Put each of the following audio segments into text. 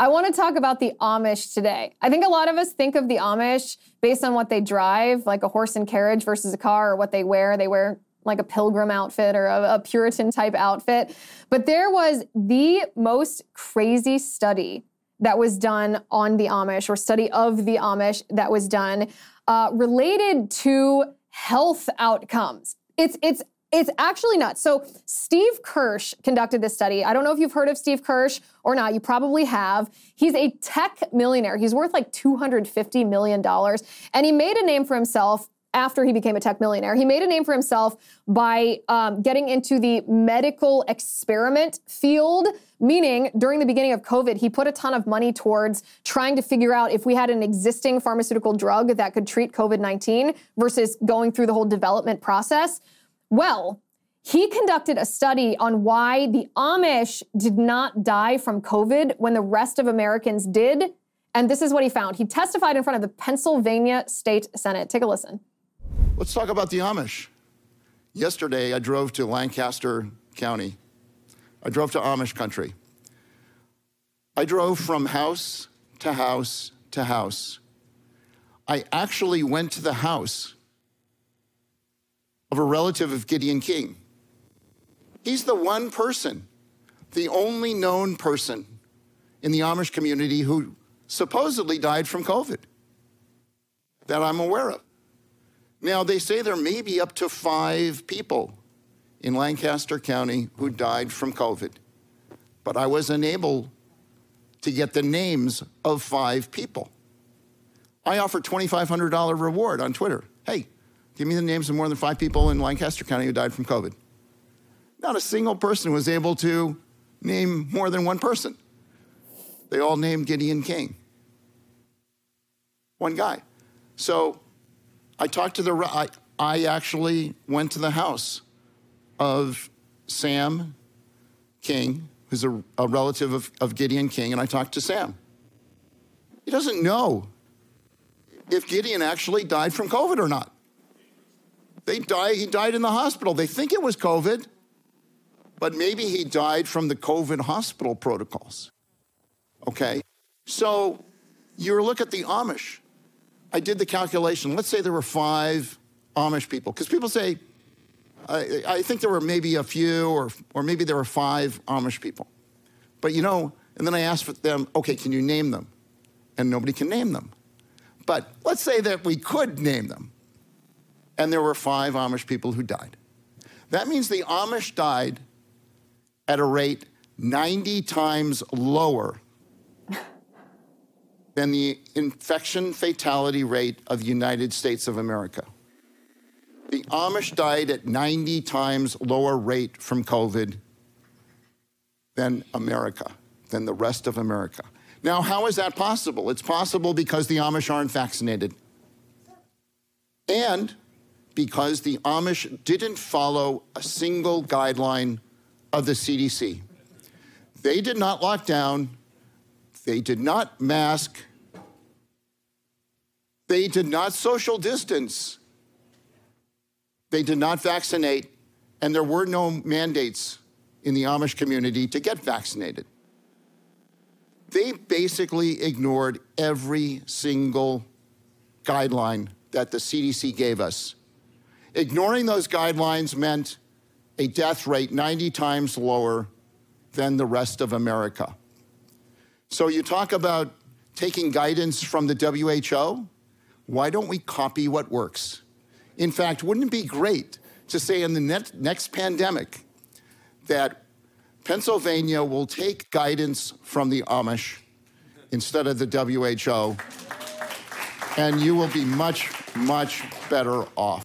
I want to talk about the Amish today. I think a lot of us think of the Amish based on what they drive, like a horse and carriage versus a car, or what they wear. They wear like a pilgrim outfit or a, a Puritan type outfit. But there was the most crazy study that was done on the Amish, or study of the Amish that was done uh, related to health outcomes. It's it's it's actually nuts. So, Steve Kirsch conducted this study. I don't know if you've heard of Steve Kirsch or not. You probably have. He's a tech millionaire. He's worth like $250 million. And he made a name for himself after he became a tech millionaire. He made a name for himself by um, getting into the medical experiment field, meaning during the beginning of COVID, he put a ton of money towards trying to figure out if we had an existing pharmaceutical drug that could treat COVID 19 versus going through the whole development process. Well, he conducted a study on why the Amish did not die from COVID when the rest of Americans did. And this is what he found. He testified in front of the Pennsylvania State Senate. Take a listen. Let's talk about the Amish. Yesterday, I drove to Lancaster County. I drove to Amish country. I drove from house to house to house. I actually went to the house of a relative of Gideon King. He's the one person, the only known person in the Amish community who supposedly died from COVID that I'm aware of. Now, they say there may be up to five people in Lancaster County who died from COVID, but I was unable to get the names of five people. I offered $2,500 reward on Twitter. Hey, Give me the names of more than five people in Lancaster County who died from COVID. Not a single person was able to name more than one person. They all named Gideon King. One guy. So I talked to the, I, I actually went to the house of Sam King, who's a, a relative of, of Gideon King, and I talked to Sam. He doesn't know if Gideon actually died from COVID or not. They die, he died in the hospital. They think it was COVID, but maybe he died from the COVID hospital protocols. Okay? So you look at the Amish. I did the calculation. Let's say there were five Amish people, because people say, I, I, think there were maybe a few, or, or maybe there were five Amish people. But you know, and then I asked them, okay, can you name them? And nobody can name them. But let's say that we could name them and there were five Amish people who died. That means the Amish died at a rate 90 times lower than the infection fatality rate of the United States of America. The Amish died at 90 times lower rate from COVID than America, than the rest of America. Now, how is that possible? It's possible because the Amish aren't vaccinated. And because the Amish didn't follow a single guideline of the CDC. They did not lock down, they did not mask, they did not social distance, they did not vaccinate, and there were no mandates in the Amish community to get vaccinated. They basically ignored every single guideline that the CDC gave us Ignoring those guidelines meant a death rate 90 times lower than the rest of America. So you talk about taking guidance from the WHO. Why don't we copy what works? In fact, wouldn't it be great to say in the next pandemic that Pennsylvania will take guidance from the Amish instead of the WHO, and you will be much, much better off.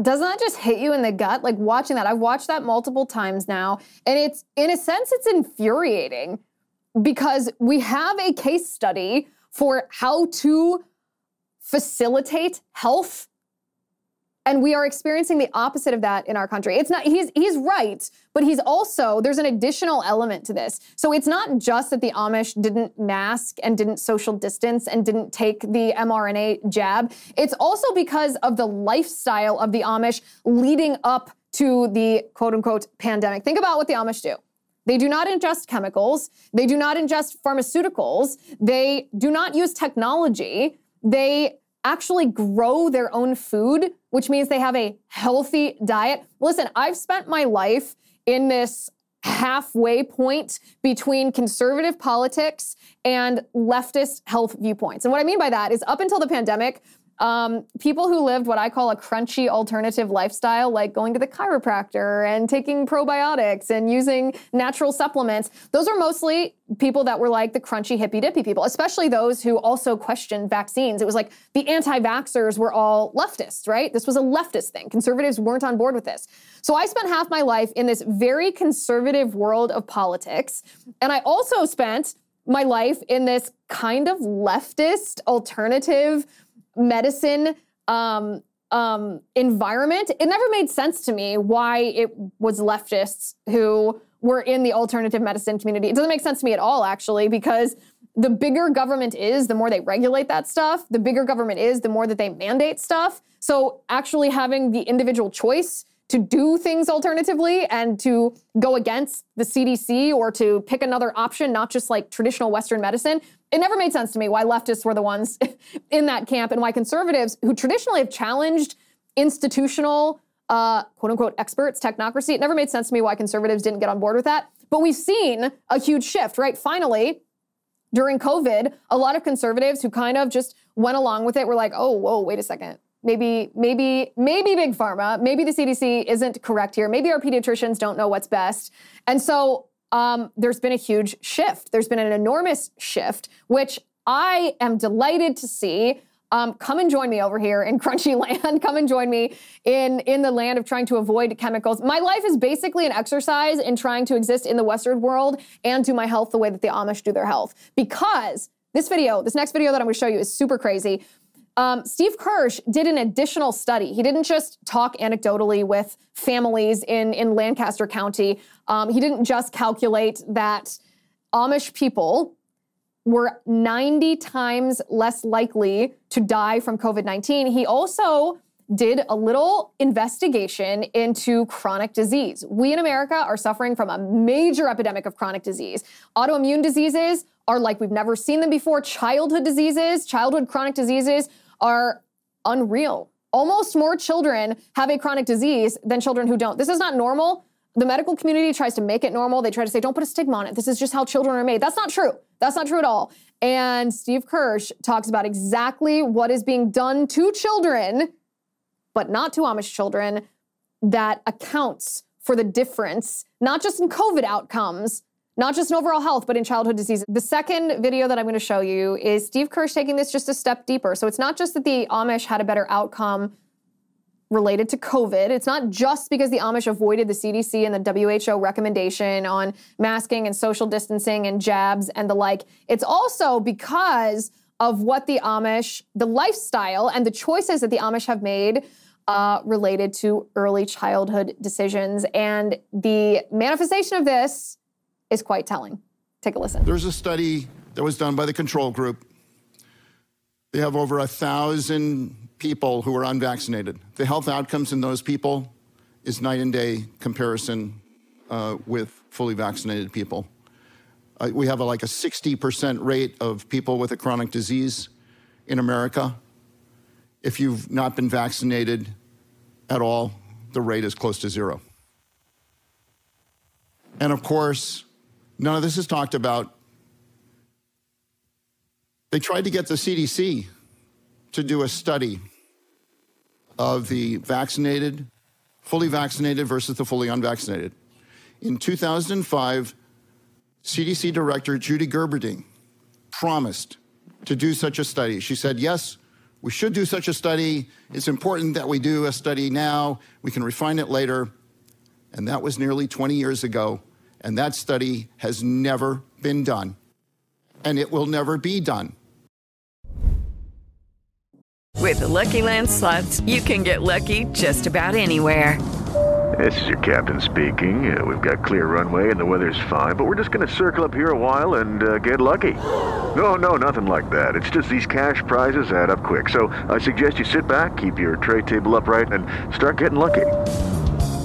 Doesn't that just hit you in the gut? Like watching that i've watched that multiple times now and it's in a sense it's infuriating because we have a case study for how to facilitate health and we are experiencing the opposite of that in our country. It's not he's he's right, but he's also there's an additional element to this. So it's not just that the Amish didn't mask and didn't social distance and didn't take the mRNA jab. It's also because of the lifestyle of the Amish leading up to the quote unquote pandemic. Think about what the Amish do. They do not ingest chemicals. They do not ingest pharmaceuticals. They do not use technology. They actually grow their own food, which means they have a healthy diet. Listen, I've spent my life in this halfway point between conservative politics and leftist health viewpoints. And what I mean by that is up until the pandemic, um, people who lived what I call a crunchy alternative lifestyle, like going to the chiropractor and taking probiotics and using natural supplements, those are mostly people that were like the crunchy hippy dippy people, especially those who also questioned vaccines. It was like the anti vaxxers were all leftists, right? This was a leftist thing. Conservatives weren't on board with this. So I spent half my life in this very conservative world of politics. And I also spent my life in this kind of leftist alternative medicine um, um, environment, it never made sense to me why it was leftists who were in the alternative medicine community. It doesn't make sense to me at all, actually, because the bigger government is, the more they regulate that stuff. The bigger government is, the more that they mandate stuff. So actually having the individual choice to do things alternatively and to go against the CDC or to pick another option, not just like traditional Western medicine, it never made sense to me why leftists were the ones in that camp and why conservatives, who traditionally have challenged institutional, uh, quote unquote, experts, technocracy, it never made sense to me why conservatives didn't get on board with that. But we've seen a huge shift, right? Finally, during COVID, a lot of conservatives who kind of just went along with it were like, oh, whoa, wait a second. Maybe, maybe, maybe big pharma, maybe the CDC isn't correct here. Maybe our pediatricians don't know what's best. And so um, there's been a huge shift. There's been an enormous shift, which I am delighted to see. Um, come and join me over here in Crunchy Land. come and join me in in the land of trying to avoid chemicals. My life is basically an exercise in trying to exist in the Western world and do my health the way that the Amish do their health. Because this video, this next video that I'm going to show you is super crazy. Um, Steve Kirsch did an additional study. He didn't just talk anecdotally with families in, in Lancaster County. Um, he didn't just calculate that Amish people were 90 times less likely to die from COVID 19. He also did a little investigation into chronic disease. We in America are suffering from a major epidemic of chronic disease. Autoimmune diseases are like we've never seen them before. Childhood diseases, childhood chronic diseases are unreal. Almost more children have a chronic disease than children who don't. This is not normal. The medical community tries to make it normal. They try to say, don't put a stigma on it. This is just how children are made. That's not true. That's not true at all. And Steve Kirsch talks about exactly what is being done to children, but not to Amish children, that accounts for the difference, not just in COVID outcomes, not just in overall health, but in childhood disease. The second video that I'm going to show you is Steve Kirsch taking this just a step deeper. So it's not just that the Amish had a better outcome related to COVID. It's not just because the Amish avoided the CDC and the WHO recommendation on masking and social distancing and jabs and the like. It's also because of what the Amish, the lifestyle, and the choices that the Amish have made uh, related to early childhood decisions. And the manifestation of this is quite telling. Take a listen. There's a study that was done by the control group. They have over a thousand people who are unvaccinated. The health outcomes in those people is night and day comparison uh, with fully vaccinated people. Uh, we have a, like a 60% rate of people with a chronic disease in America. If you've not been vaccinated at all, the rate is close to zero. And of course, none of this is talked about. They tried to get the CDC to do a study of the vaccinated, fully vaccinated versus the fully unvaccinated. In 2005, CDC Director Judy Gerberding promised to do such a study. She said, Yes, we should do such a study. It's important that we do a study now. We can refine it later. And that was nearly 20 years ago. And that study has never been done. And it will never be done. With the Lucky Land slots, you can get lucky just about anywhere. This is your captain speaking. Uh, we've got clear runway and the weather's fine, but we're just going to circle up here a while and uh, get lucky. No, no, nothing like that. It's just these cash prizes add up quick. So I suggest you sit back, keep your tray table upright, and start getting lucky.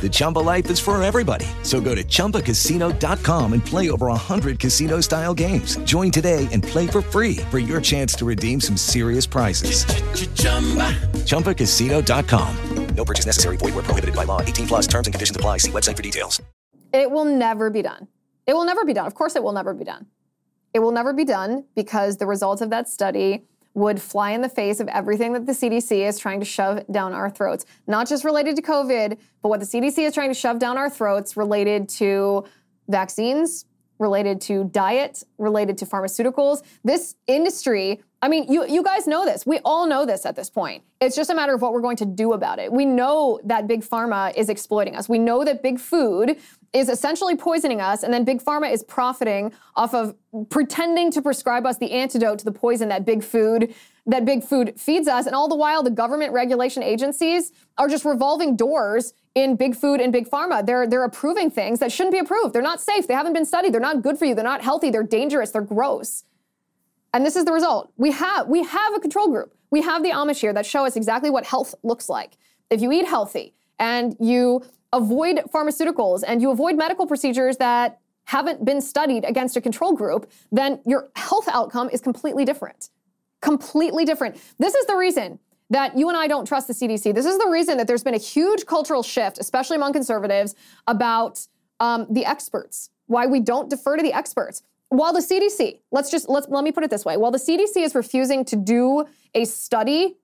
The Chumba life is for everybody. So go to ChumbaCasino.com and play over 100 casino style games. Join today and play for free for your chance to redeem some serious prizes. ChumbaCasino.com. No purchase necessary. Void where prohibited by law. 18 plus terms and conditions apply. See website for details. It will never be done. It will never be done. Of course, it will never be done. It will never be done because the results of that study would fly in the face of everything that the CDC is trying to shove down our throats. Not just related to COVID, but what the CDC is trying to shove down our throats related to vaccines, related to diet, related to pharmaceuticals. This industry, I mean, you, you guys know this. We all know this at this point. It's just a matter of what we're going to do about it. We know that big pharma is exploiting us. We know that big food is essentially poisoning us, and then big pharma is profiting off of pretending to prescribe us the antidote to the poison that big food that big food feeds us. And all the while, the government regulation agencies are just revolving doors in big food and big pharma. They're they're approving things that shouldn't be approved. They're not safe. They haven't been studied. They're not good for you. They're not healthy. They're dangerous. They're gross. And this is the result. We have we have a control group. We have the Amish here that show us exactly what health looks like. If you eat healthy and you avoid pharmaceuticals and you avoid medical procedures that haven't been studied against a control group, then your health outcome is completely different. Completely different. This is the reason that you and I don't trust the CDC. This is the reason that there's been a huge cultural shift, especially among conservatives, about um, the experts. Why we don't defer to the experts. While the CDC, let's just let's let me put it this way: while the CDC is refusing to do a study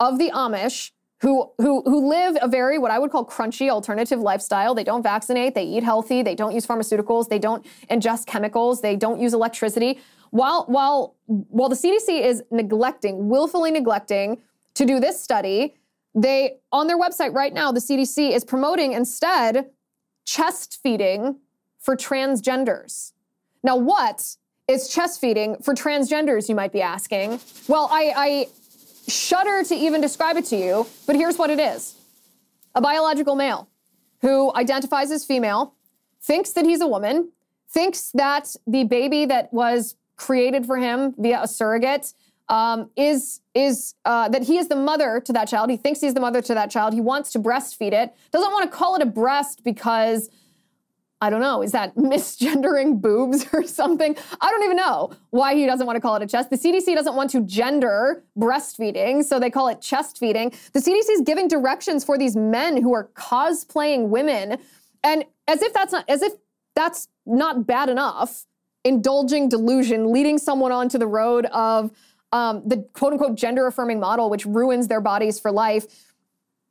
of the Amish who who who live a very what I would call crunchy alternative lifestyle. They don't vaccinate, they eat healthy, they don't use pharmaceuticals, they don't ingest chemicals, they don't use electricity. While while while the CDC is neglecting, willfully neglecting to do this study, they on their website right now the CDC is promoting instead chest feeding for transgenders. Now what is chest feeding for transgenders you might be asking? Well, I, I shudder to even describe it to you, but here's what it is a biological male who identifies as female, thinks that he's a woman, thinks that the baby that was created for him via a surrogate um, is is uh, that he is the mother to that child. He thinks he's the mother to that child. He wants to breastfeed it. Doesn't want to call it a breast because I don't know, is that misgendering boobs or something? I don't even know why he doesn't want to call it a chest. The CDC doesn't want to gender breastfeeding, so they call it chest feeding. The CDC is giving directions for these men who are cosplaying women, and as if that's not as if that's not bad enough, indulging delusion, leading someone onto the road of um, the quote unquote gender affirming model, which ruins their bodies for life.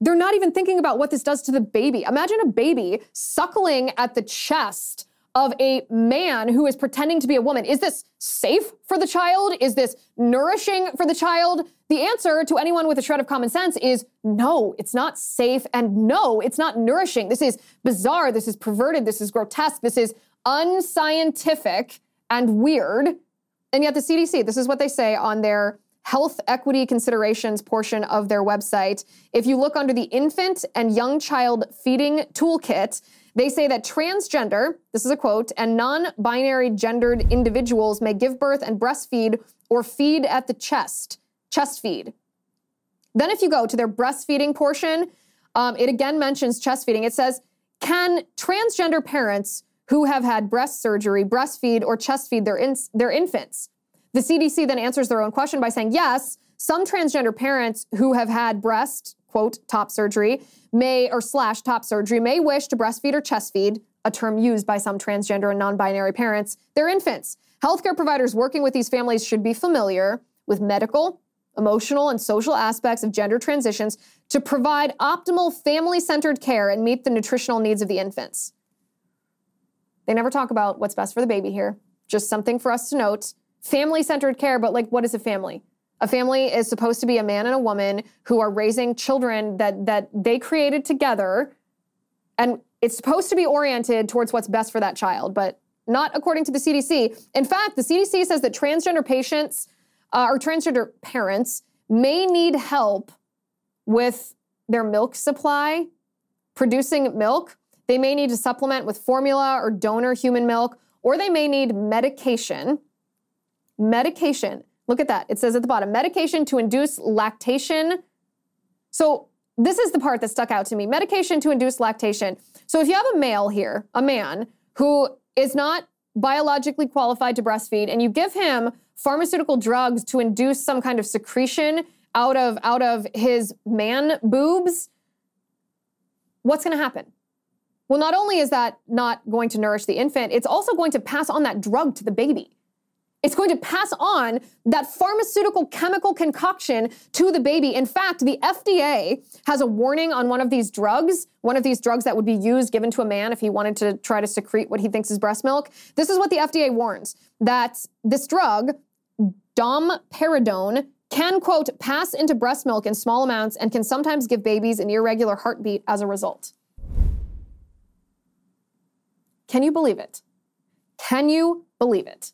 They're not even thinking about what this does to the baby. Imagine a baby suckling at the chest of a man who is pretending to be a woman. Is this safe for the child? Is this nourishing for the child? The answer to anyone with a shred of common sense is no, it's not safe and no, it's not nourishing. This is bizarre. This is perverted. This is grotesque. This is unscientific and weird. And yet, the CDC, this is what they say on their health equity considerations portion of their website. If you look under the infant and young child feeding toolkit, they say that transgender, this is a quote, and non binary gendered individuals may give birth and breastfeed or feed at the chest, chest feed. Then, if you go to their breastfeeding portion, um, it again mentions chest feeding. It says, can transgender parents who have had breast surgery breastfeed or chest feed their, in- their infants? The CDC then answers their own question by saying, yes, some transgender parents who have had breast, quote, top surgery may, or slash top surgery, may wish to breastfeed or chest feed, a term used by some transgender and non binary parents, their infants. Healthcare providers working with these families should be familiar with medical, emotional, and social aspects of gender transitions to provide optimal family centered care and meet the nutritional needs of the infants. They never talk about what's best for the baby here. Just something for us to note family centered care, but like, what is a family? A family is supposed to be a man and a woman who are raising children that, that they created together. And it's supposed to be oriented towards what's best for that child, but not according to the CDC. In fact, the CDC says that transgender patients uh, or transgender parents may need help with their milk supply, producing milk. They may need to supplement with formula or donor human milk, or they may need medication medication. Look at that. It says at the bottom medication to induce lactation. So, this is the part that stuck out to me medication to induce lactation. So, if you have a male here, a man who is not biologically qualified to breastfeed, and you give him pharmaceutical drugs to induce some kind of secretion out of, out of his man boobs, what's going to happen? Well, not only is that not going to nourish the infant, it's also going to pass on that drug to the baby. It's going to pass on that pharmaceutical chemical concoction to the baby. In fact, the FDA has a warning on one of these drugs, one of these drugs that would be used given to a man if he wanted to try to secrete what he thinks is breast milk. This is what the FDA warns that this drug, domperidone, can, quote, pass into breast milk in small amounts and can sometimes give babies an irregular heartbeat as a result. Can you believe it? Can you believe it?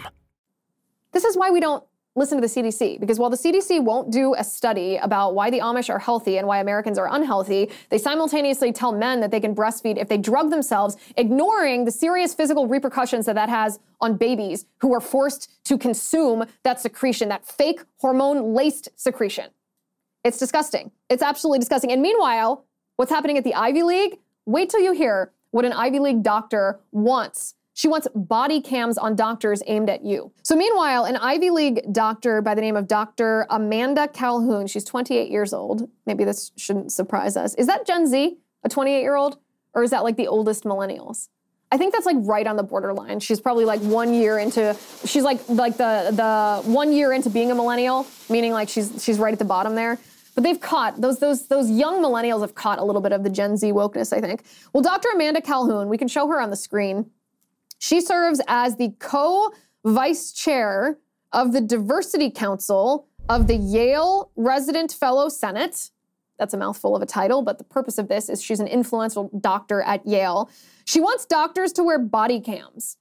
This is why we don't listen to the CDC, because while the CDC won't do a study about why the Amish are healthy and why Americans are unhealthy, they simultaneously tell men that they can breastfeed if they drug themselves, ignoring the serious physical repercussions that that has on babies who are forced to consume that secretion, that fake hormone laced secretion. It's disgusting. It's absolutely disgusting. And meanwhile, what's happening at the Ivy League? Wait till you hear what an Ivy League doctor wants she wants body cams on doctors aimed at you. So, meanwhile, an Ivy League doctor by the name of Dr. Amanda Calhoun, she's 28 years old. Maybe this shouldn't surprise us. Is that Gen Z, a 28 year old? Or is that like the oldest millennials? I think that's like right on the borderline. She's probably like one year into she's like like the the one year into being a millennial, meaning like she's she's right at the bottom there. But they've caught those those those young millennials have caught a little bit of the Gen Z wokeness, I think. Well, Dr. Amanda Calhoun, we can show her on the screen. She serves as the co vice chair of the Diversity Council of the Yale Resident Fellow Senate. That's a mouthful of a title, but the purpose of this is she's an influential doctor at Yale. She wants doctors to wear body cams.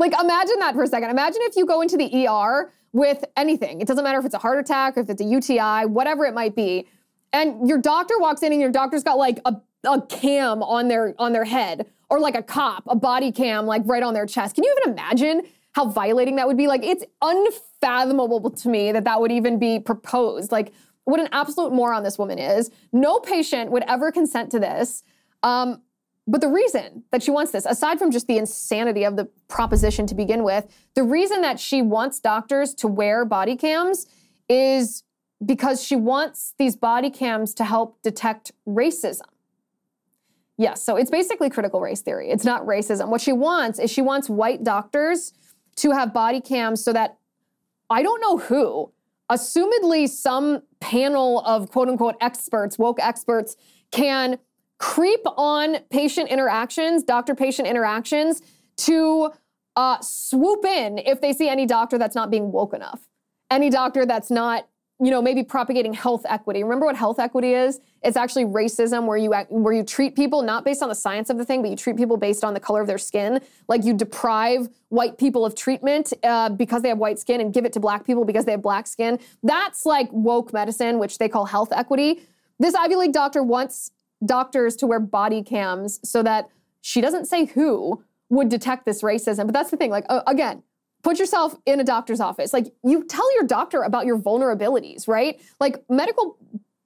Like, imagine that for a second. Imagine if you go into the ER with anything. It doesn't matter if it's a heart attack, if it's a UTI, whatever it might be. And your doctor walks in and your doctor's got like a, a cam on their on their head or like a cop, a body cam like right on their chest. Can you even imagine how violating that would be? Like it's unfathomable to me that that would even be proposed. Like what an absolute moron this woman is. No patient would ever consent to this. Um, but the reason that she wants this, aside from just the insanity of the proposition to begin with, the reason that she wants doctors to wear body cams is because she wants these body cams to help detect racism. Yes, so it's basically critical race theory. It's not racism. What she wants is she wants white doctors to have body cams so that I don't know who, assumedly some panel of quote unquote experts, woke experts, can creep on patient interactions, doctor patient interactions, to uh, swoop in if they see any doctor that's not being woke enough, any doctor that's not you know, maybe propagating health equity. Remember what health equity is? It's actually racism where you where you treat people not based on the science of the thing, but you treat people based on the color of their skin. Like you deprive white people of treatment uh, because they have white skin and give it to black people because they have black skin. That's like woke medicine, which they call health equity. This Ivy League doctor wants doctors to wear body cams so that she doesn't say who would detect this racism. But that's the thing. Like uh, again, put yourself in a doctor's office. Like you tell your doctor about your vulnerabilities, right? Like medical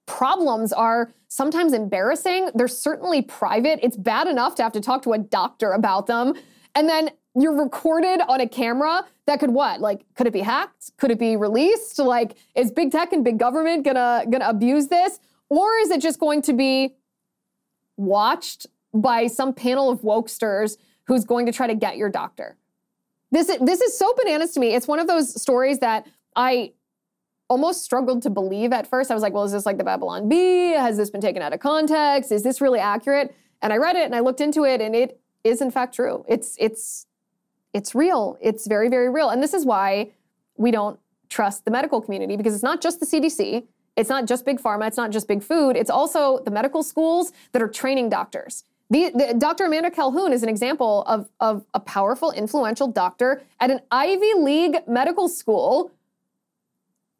problems are sometimes embarrassing. They're certainly private. It's bad enough to have to talk to a doctor about them. And then you're recorded on a camera that could what? Like, could it be hacked? Could it be released? Like, is big tech and big government gonna gonna abuse this? Or is it just going to be watched by some panel of wokesters who's going to try to get your doctor? This is, this is so bananas to me. It's one of those stories that I almost struggled to believe at first. I was like, well, is this like the Babylon Bee? Has this been taken out of context? Is this really accurate? And I read it and I looked into it and it is in fact true. It's it's it's real. It's very very real. And this is why we don't trust the medical community because it's not just the CDC, it's not just big pharma, it's not just big food, it's also the medical schools that are training doctors. The, the, Dr. Amanda Calhoun is an example of, of a powerful, influential doctor at an Ivy League medical school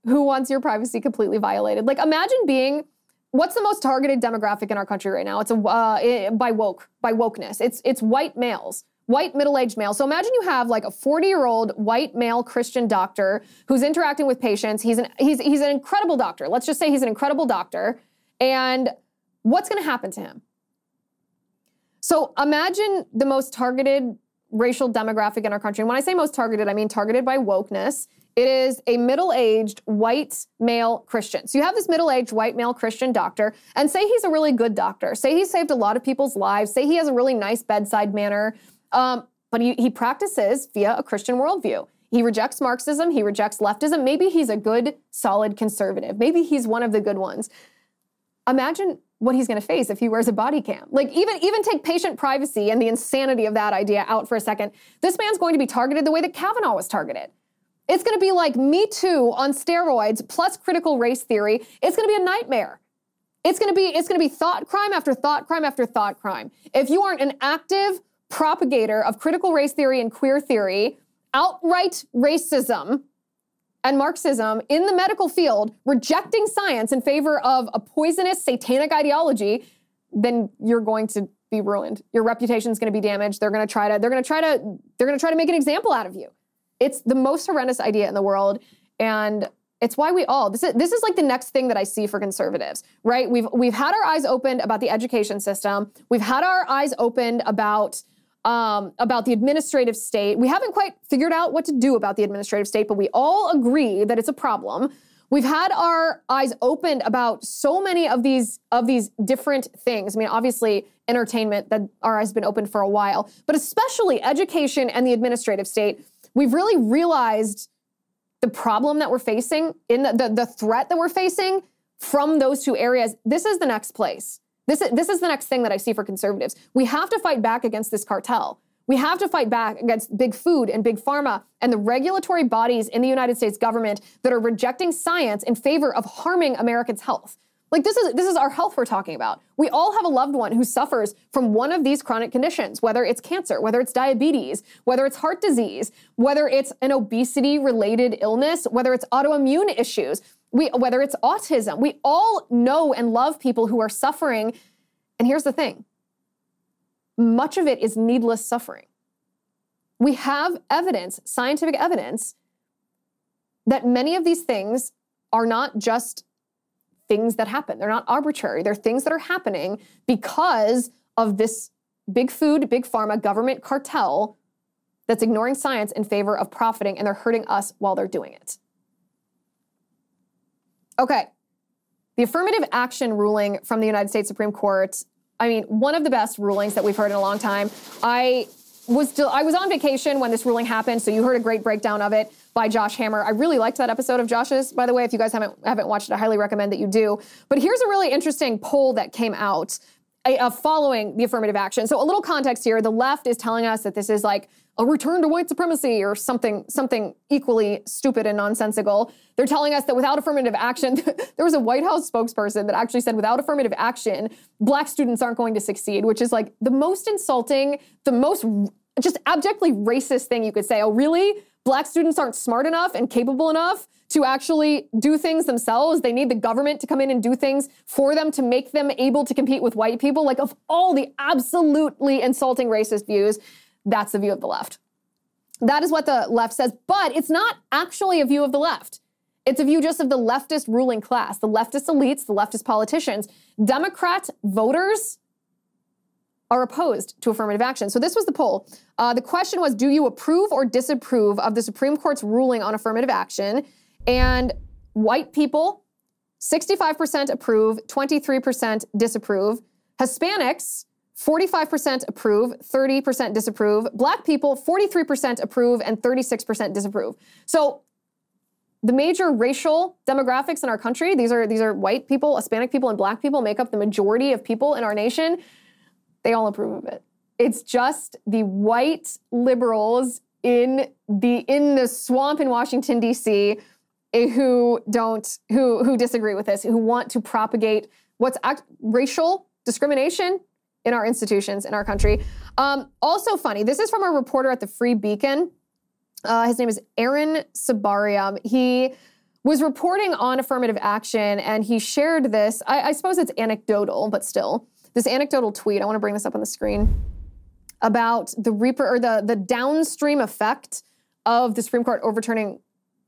who wants your privacy completely violated. Like, imagine being what's the most targeted demographic in our country right now? It's a uh, by woke by wokeness. It's it's white males, white middle-aged males. So imagine you have like a 40-year-old white male Christian doctor who's interacting with patients. He's an he's he's an incredible doctor. Let's just say he's an incredible doctor. And what's going to happen to him? So imagine the most targeted racial demographic in our country. And when I say most targeted, I mean targeted by wokeness. It is a middle aged white male Christian. So you have this middle aged white male Christian doctor, and say he's a really good doctor. Say he saved a lot of people's lives. Say he has a really nice bedside manner. Um, but he, he practices via a Christian worldview. He rejects Marxism, he rejects leftism. Maybe he's a good, solid conservative. Maybe he's one of the good ones. Imagine what he's going to face if he wears a body cam. Like even even take patient privacy and the insanity of that idea out for a second. This man's going to be targeted the way that Kavanaugh was targeted. It's going to be like Me Too on steroids plus critical race theory. It's going to be a nightmare. It's going to be it's going to be thought crime after thought crime after thought crime. If you aren't an active propagator of critical race theory and queer theory, outright racism, and Marxism in the medical field rejecting science in favor of a poisonous satanic ideology, then you're going to be ruined. Your reputation is going to be damaged. They're going to try to they're going to try to they're going to try to make an example out of you. It's the most horrendous idea in the world and it's why we all this is this is like the next thing that I see for conservatives, right? We've we've had our eyes opened about the education system. We've had our eyes opened about um, about the administrative state. We haven't quite figured out what to do about the administrative state, but we all agree that it's a problem. We've had our eyes opened about so many of these of these different things. I mean, obviously, entertainment that our eyes been open for a while, but especially education and the administrative state. We've really realized the problem that we're facing in the, the, the threat that we're facing from those two areas. This is the next place. This is, this is the next thing that I see for conservatives. We have to fight back against this cartel. We have to fight back against big food and big pharma and the regulatory bodies in the United States government that are rejecting science in favor of harming Americans' health. Like this is this is our health we're talking about. We all have a loved one who suffers from one of these chronic conditions, whether it's cancer, whether it's diabetes, whether it's heart disease, whether it's an obesity related illness, whether it's autoimmune issues, we, whether it's autism. We all know and love people who are suffering. And here's the thing much of it is needless suffering. We have evidence, scientific evidence, that many of these things are not just things that happen. They're not arbitrary. They're things that are happening because of this big food, big pharma government cartel that's ignoring science in favor of profiting and they're hurting us while they're doing it. Okay. The affirmative action ruling from the United States Supreme Court, I mean, one of the best rulings that we've heard in a long time. I was still I was on vacation when this ruling happened, so you heard a great breakdown of it by Josh Hammer. I really liked that episode of Josh's, by the way. If you guys haven't haven't watched it, I highly recommend that you do. But here's a really interesting poll that came out uh, following the affirmative action. So a little context here: the left is telling us that this is like a return to white supremacy or something something equally stupid and nonsensical. They're telling us that without affirmative action, there was a White House spokesperson that actually said without affirmative action, black students aren't going to succeed, which is like the most insulting, the most just abjectly racist thing you could say. Oh, really? Black students aren't smart enough and capable enough to actually do things themselves. They need the government to come in and do things for them to make them able to compete with white people. Like, of all the absolutely insulting racist views, that's the view of the left. That is what the left says, but it's not actually a view of the left. It's a view just of the leftist ruling class, the leftist elites, the leftist politicians. Democrat voters are opposed to affirmative action. So this was the poll. Uh, the question was Do you approve or disapprove of the Supreme Court's ruling on affirmative action? And white people, 65% approve, 23% disapprove. Hispanics, 45% approve, 30% disapprove. Black people, 43% approve, and 36% disapprove. So the major racial demographics in our country, these are these are white people, Hispanic people, and black people make up the majority of people in our nation. They all approve of it. It's just the white liberals in the in the swamp in Washington D.C. Eh, who don't who who disagree with this, who want to propagate what's act, racial discrimination in our institutions in our country. Um, also funny, this is from a reporter at the Free Beacon. Uh, his name is Aaron Sibarium. He was reporting on affirmative action and he shared this. I, I suppose it's anecdotal, but still, this anecdotal tweet. I want to bring this up on the screen about the reaper or the the downstream effect of the Supreme Court overturning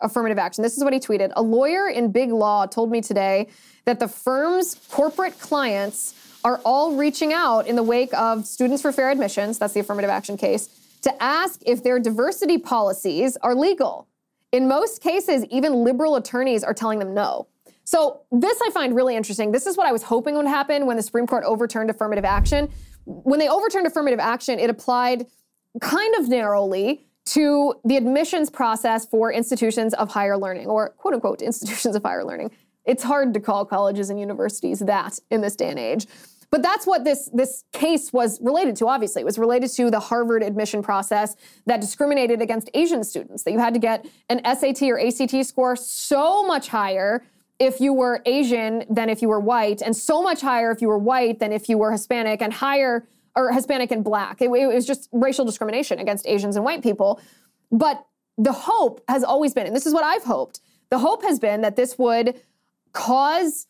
affirmative action. This is what he tweeted. A lawyer in big law told me today that the firm's corporate clients are all reaching out in the wake of Students for Fair Admissions, that's the affirmative action case, to ask if their diversity policies are legal. In most cases, even liberal attorneys are telling them no. So, this I find really interesting. This is what I was hoping would happen when the Supreme Court overturned affirmative action. When they overturned affirmative action, it applied kind of narrowly to the admissions process for institutions of higher learning, or quote unquote institutions of higher learning. It's hard to call colleges and universities that in this day and age. But that's what this, this case was related to, obviously. It was related to the Harvard admission process that discriminated against Asian students, that you had to get an SAT or ACT score so much higher if you were Asian than if you were white, and so much higher if you were white than if you were Hispanic, and higher or Hispanic and black. It, it was just racial discrimination against Asians and white people. But the hope has always been, and this is what I've hoped, the hope has been that this would cause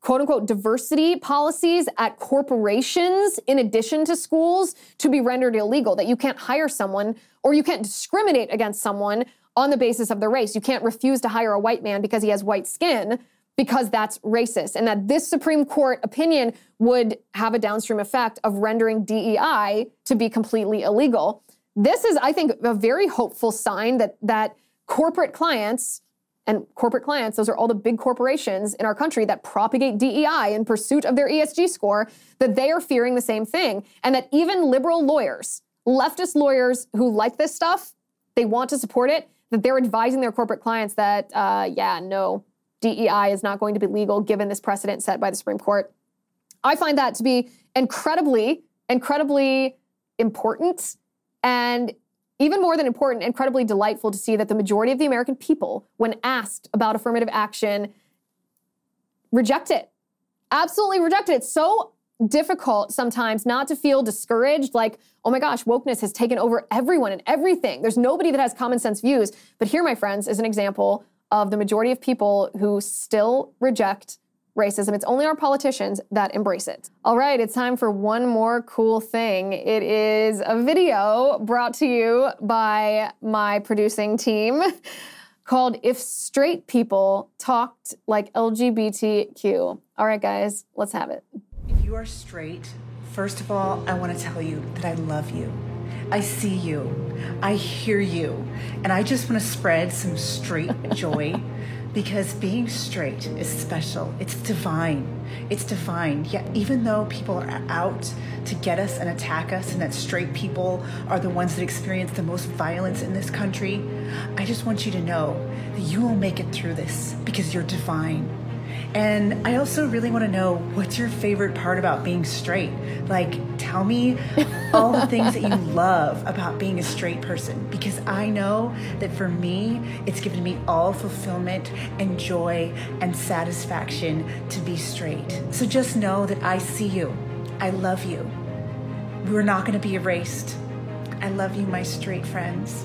quote unquote diversity policies at corporations in addition to schools to be rendered illegal, that you can't hire someone or you can't discriminate against someone on the basis of their race. You can't refuse to hire a white man because he has white skin because that's racist. And that this Supreme Court opinion would have a downstream effect of rendering DEI to be completely illegal. This is, I think, a very hopeful sign that that corporate clients and corporate clients, those are all the big corporations in our country that propagate DEI in pursuit of their ESG score, that they are fearing the same thing. And that even liberal lawyers, leftist lawyers who like this stuff, they want to support it, that they're advising their corporate clients that, uh, yeah, no, DEI is not going to be legal given this precedent set by the Supreme Court. I find that to be incredibly, incredibly important. And even more than important, incredibly delightful to see that the majority of the American people, when asked about affirmative action, reject it. absolutely reject it. It's so difficult sometimes not to feel discouraged like, oh my gosh, wokeness has taken over everyone and everything. There's nobody that has common sense views. But here, my friends, is an example of the majority of people who still reject racism. It's only our politicians that embrace it. All right, it's time for one more cool thing. It is a video brought to you by my producing team called If Straight People Talked Like LGBTQ. All right, guys, let's have it. If you are straight, first of all, I want to tell you that I love you. I see you. I hear you. And I just want to spread some straight joy because being straight is special. It's divine. It's divine. Yet, even though people are out to get us and attack us, and that straight people are the ones that experience the most violence in this country, I just want you to know that you will make it through this because you're divine. And I also really want to know what's your favorite part about being straight? Like, tell me all the things that you love about being a straight person because I know that for me, it's given me all fulfillment and joy and satisfaction to be straight. So just know that I see you. I love you. We're not going to be erased. I love you, my straight friends.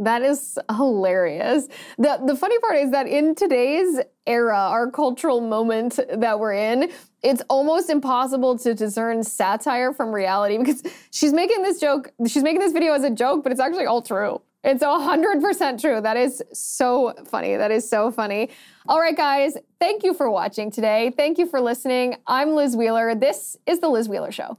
That is hilarious. The the funny part is that in today's era, our cultural moment that we're in, it's almost impossible to discern satire from reality because she's making this joke, she's making this video as a joke, but it's actually all true. It's 100% true. That is so funny. That is so funny. All right, guys, thank you for watching today. Thank you for listening. I'm Liz Wheeler. This is The Liz Wheeler Show.